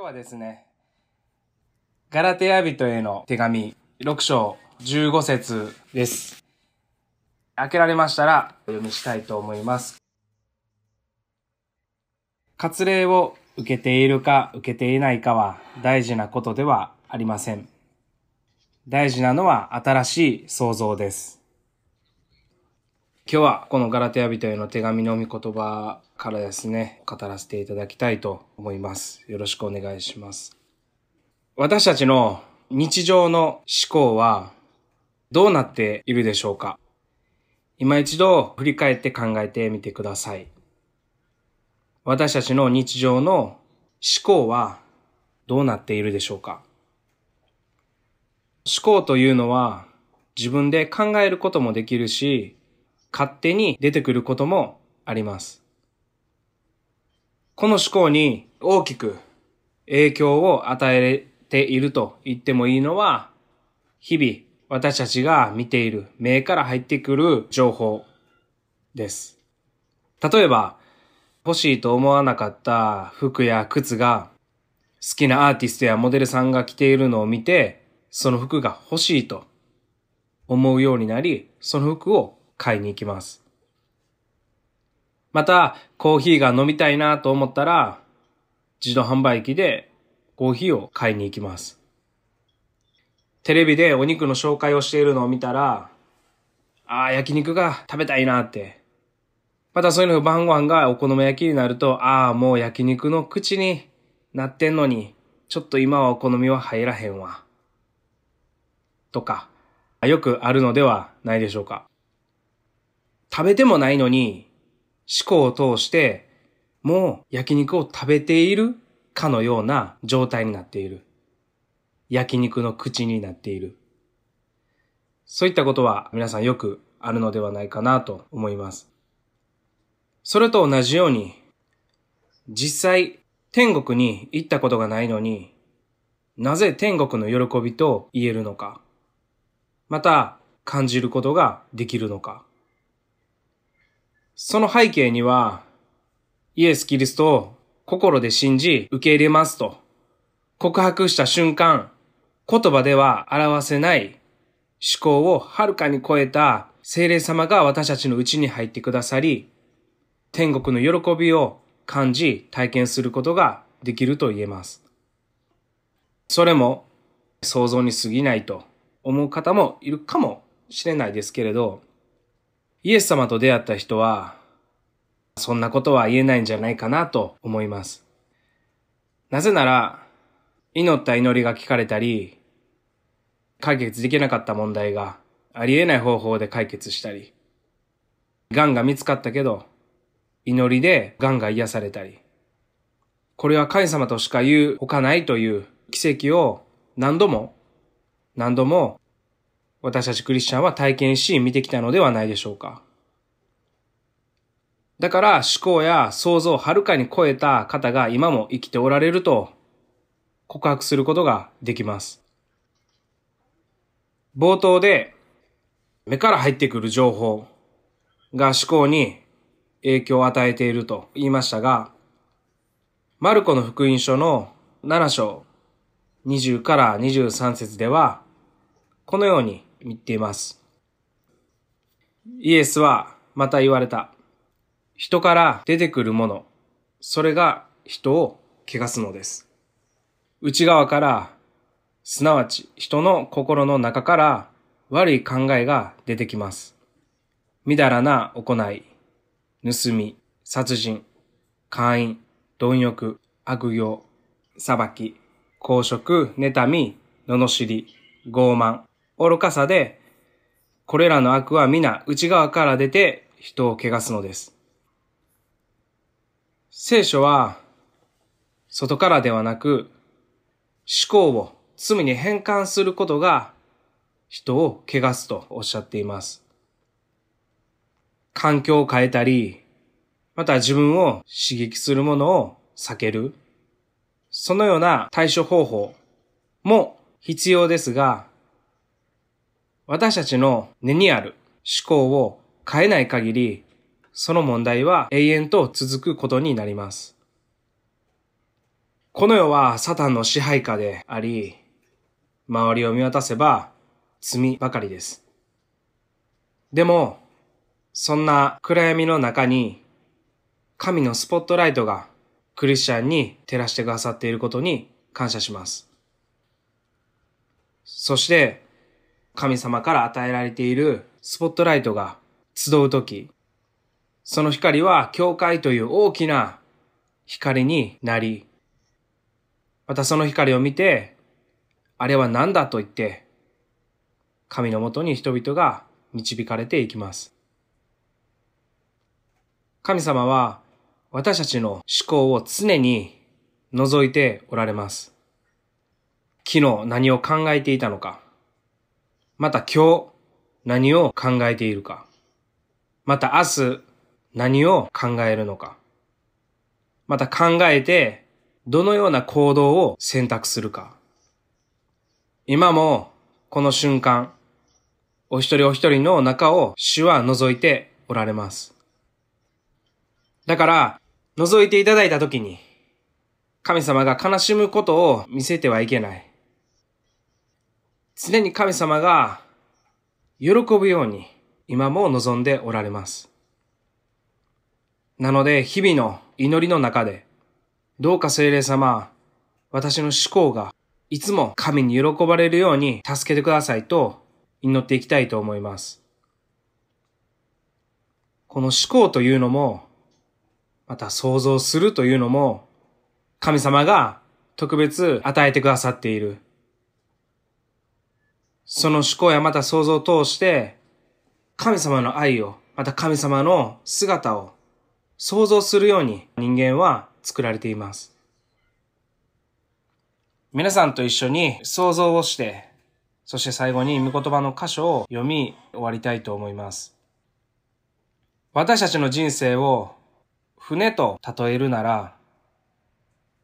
今日はですね、ガラテヤ人への手紙6章15節です。開けられましたらお読みしたいと思います。割礼を受けているか受けていないかは大事なことではありません。大事なのは新しい創造です。今日はこのガラテヤ人への手紙の御言葉からですね、語らせていただきたいと思います。よろしくお願いします。私たちの日常の思考はどうなっているでしょうか？今一度振り返って考えてみてください。私たちの日常の思考はどうなっているでしょうか？思考というのは自分で考えることもできるし、勝手に出てくることもあります。この思考に大きく影響を与えていると言ってもいいのは、日々私たちが見ている目から入ってくる情報です。例えば、欲しいと思わなかった服や靴が好きなアーティストやモデルさんが着ているのを見て、その服が欲しいと思うようになり、その服を買いに行きます。また、コーヒーが飲みたいなと思ったら、自動販売機でコーヒーを買いに行きます。テレビでお肉の紹介をしているのを見たら、ああ、焼肉が食べたいなって。またそういうの晩ご飯がお好み焼きになると、ああ、もう焼肉の口になってんのに、ちょっと今はお好みは入らへんわ。とか、よくあるのではないでしょうか。食べてもないのに、思考を通して、もう焼肉を食べているかのような状態になっている。焼肉の口になっている。そういったことは皆さんよくあるのではないかなと思います。それと同じように、実際天国に行ったことがないのに、なぜ天国の喜びと言えるのか、また感じることができるのか。その背景には、イエス・キリストを心で信じ受け入れますと告白した瞬間、言葉では表せない思考をはるかに超えた聖霊様が私たちのうちに入ってくださり、天国の喜びを感じ体験することができると言えます。それも想像に過ぎないと思う方もいるかもしれないですけれど、イエス様と出会った人は、そんなことは言えないんじゃないかなと思います。なぜなら、祈った祈りが聞かれたり、解決できなかった問題がありえない方法で解決したり、癌が見つかったけど、祈りで癌が癒されたり、これは神様としか言うほかないという奇跡を何度も、何度も私たちクリスチャンは体験し見てきたのではないでしょうか。だから思考や想像をはるかに超えた方が今も生きておられると告白することができます。冒頭で目から入ってくる情報が思考に影響を与えていると言いましたが、マルコの福音書の7章20から23節ではこのように言っています。イエスはまた言われた。人から出てくるもの、それが人を汚すのです。内側から、すなわち人の心の中から悪い考えが出てきます。みだらな行い、盗み、殺人、姦淫、貪欲、悪行、裁き、公職、妬み、罵り、傲慢、愚かさで、これらの悪は皆内側から出て人を汚すのです。聖書は、外からではなく、思考を罪に変換することが人を汚すとおっしゃっています。環境を変えたり、また自分を刺激するものを避ける。そのような対処方法も必要ですが、私たちの根にある思考を変えない限り、その問題は永遠と続くことになります。この世はサタンの支配下であり、周りを見渡せば罪ばかりです。でも、そんな暗闇の中に神のスポットライトがクリスチャンに照らしてくださっていることに感謝します。そして、神様から与えられているスポットライトが集うとき、その光は教会という大きな光になり、またその光を見て、あれは何だと言って、神のもとに人々が導かれていきます。神様は私たちの思考を常に覗いておられます。昨日何を考えていたのか。また今日何を考えているか。また明日何を考えるのか。また考えてどのような行動を選択するか。今もこの瞬間、お一人お一人の中を主は覗いておられます。だから、覗いていただいたときに、神様が悲しむことを見せてはいけない。常に神様が喜ぶように今も望んでおられます。なので日々の祈りの中で、どうか聖霊様、私の思考がいつも神に喜ばれるように助けてくださいと祈っていきたいと思います。この思考というのもまた想像するというのも、神様が特別与えてくださっている。その思考やまた想像を通して、神様の愛を、また神様の姿を想像するように人間は作られています。皆さんと一緒に想像をして、そして最後に御言葉の箇所を読み終わりたいと思います。私たちの人生を船と例えるなら、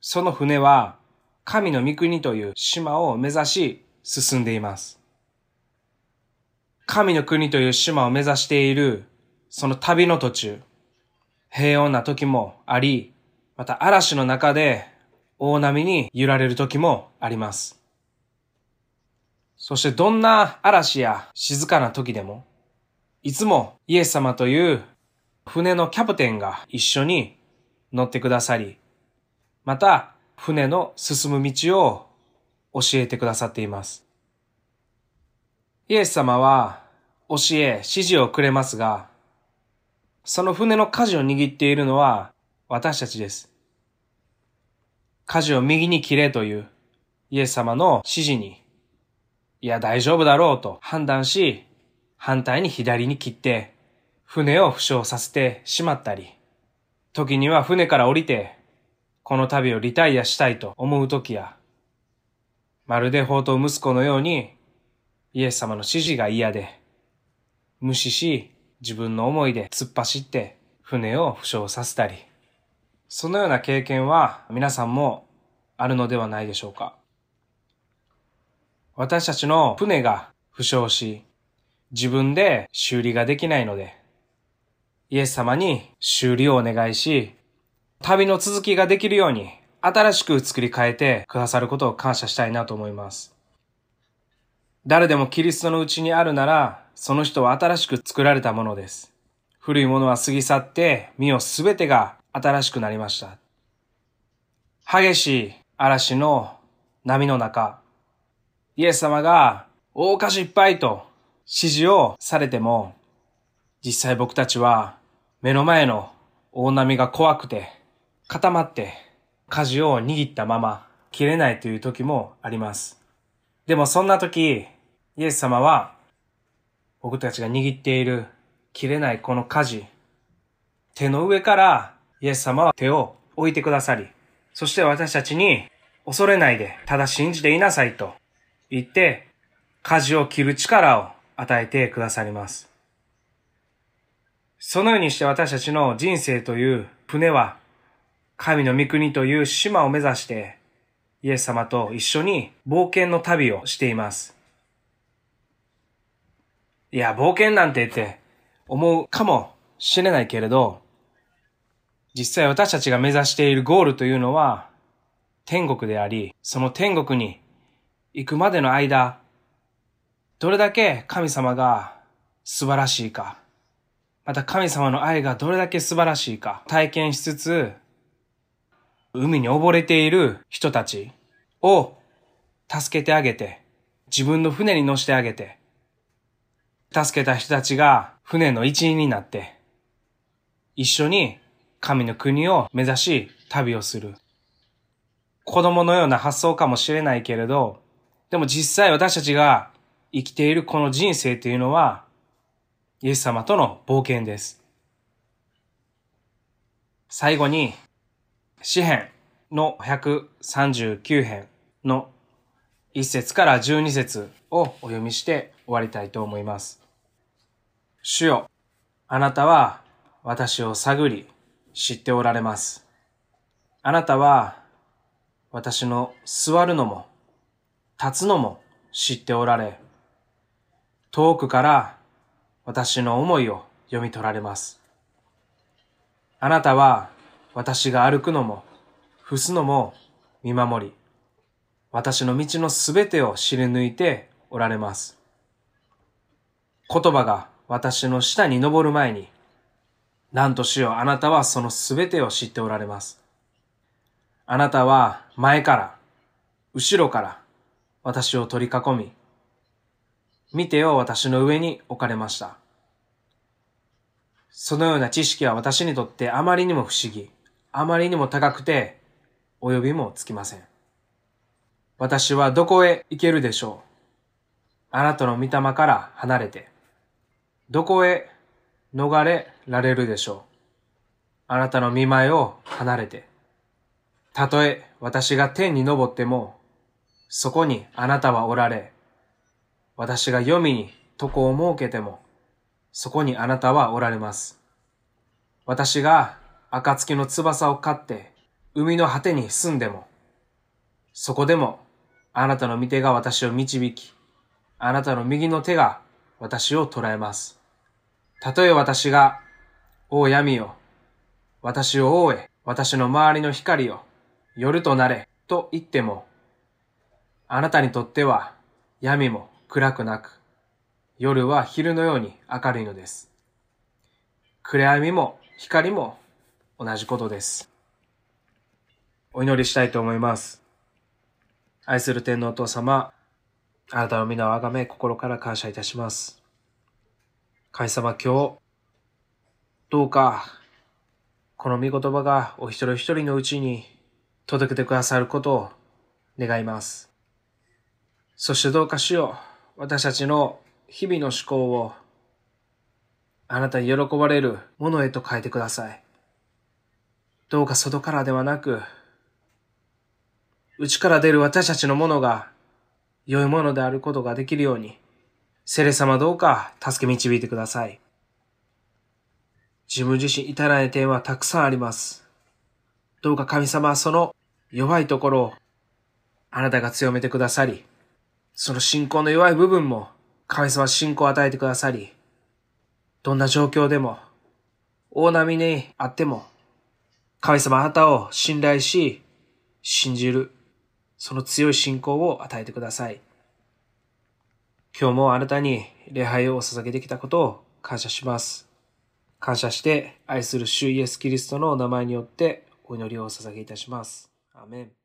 その船は神の御国という島を目指し進んでいます。神の国という島を目指しているその旅の途中、平穏な時もあり、また嵐の中で大波に揺られる時もあります。そしてどんな嵐や静かな時でも、いつもイエス様という船のキャプテンが一緒に乗ってくださり、また船の進む道を教えてくださっています。イエス様は教え、指示をくれますが、その船の舵を握っているのは私たちです。舵を右に切れというイエス様の指示に、いや大丈夫だろうと判断し、反対に左に切って船を負傷させてしまったり、時には船から降りて、この旅をリタイアしたいと思う時や、まるで宝刀息子のように、イエス様の指示が嫌で、無視し、自分の思いで突っ走って船を負傷させたり、そのような経験は皆さんもあるのではないでしょうか。私たちの船が負傷し、自分で修理ができないので、イエス様に修理をお願いし、旅の続きができるように新しく作り変えてくださることを感謝したいなと思います。誰でもキリストのうちにあるなら、その人は新しく作られたものです。古いものは過ぎ去って、身をすべてが新しくなりました。激しい嵐の波の中、イエス様が大火事いっぱいと指示をされても、実際僕たちは目の前の大波が怖くて、固まって舵を握ったまま切れないという時もあります。でもそんな時、イエス様は僕たちが握っている切れないこの舵、手の上からイエス様は手を置いてくださり、そして私たちに恐れないでただ信じていなさいと言って、舵を切る力を与えてくださります。そのようにして私たちの人生という船は、神の御国という島を目指して、イエス様と一緒に冒険の旅をしています。いや、冒険なんてって思うかもしれないけれど、実際私たちが目指しているゴールというのは、天国であり、その天国に行くまでの間、どれだけ神様が素晴らしいか、また神様の愛がどれだけ素晴らしいか体験しつつ、海に溺れている人たちを助けてあげて、自分の船に乗せてあげて、助けた人たちが船の一員になって、一緒に神の国を目指し旅をする。子供のような発想かもしれないけれど、でも実際私たちが生きているこの人生というのは、イエス様との冒険です。最後に、詩編の139編の1節から12節をお読みして終わりたいと思います。主よ、あなたは私を探り知っておられます。あなたは私の座るのも立つのも知っておられ、遠くから私の思いを読み取られます。あなたは私が歩くのも伏すのも見守り、私の道のすべてを知り抜いておられます。言葉が私の下に登る前に、なんとしようあなたはそのすべてを知っておられます。あなたは前から、後ろから私を取り囲み、見てを私の上に置かれました。そのような知識は私にとってあまりにも不思議、あまりにも高くて、及びもつきません。私はどこへ行けるでしょう？あなたの御霊から離れて、どこへ逃れられるでしょう？あなたの見舞いを離れて、たとえ私が天に昇っても、そこにあなたはおられ、私が読みに床を設けても、そこにあなたはおられます。私が暁の翼を飼って、海の果てに住んでも、そこでもあなたの御手が私を導き、あなたの右の手が私を捉えます。たとえ私が、お闇よ、私を覆え、私の周りの光よ、夜となれ、と言っても、あなたにとっては闇も暗くなく、夜は昼のように明るいのです。暗闇も光も同じことです。お祈りしたいと思います。愛する天皇お父様、あなたの皆をあがめ心から感謝いたします。神様今日、どうか、この御言葉がお一人一人のうちに届けてくださることを願います。そしてどうかしよう。私たちの日々の思考をあなたに喜ばれるものへと変えてください。どうか外からではなく、内から出る私たちのものが良いものであることができるように、セレ様どうか助け導いてください。自分自身至らない点はたくさんあります。どうか神様はその弱いところをあなたが強めてくださり、その信仰の弱い部分も神様信仰を与えてくださり、どんな状況でも、大波にあっても、神様あなたを信頼し、信じる、その強い信仰を与えてください。今日もあなたに礼拝を捧げてきたことを感謝します。感謝して愛する主イエスキリストのお名前によってお祈りをお捧げいたします。アメン。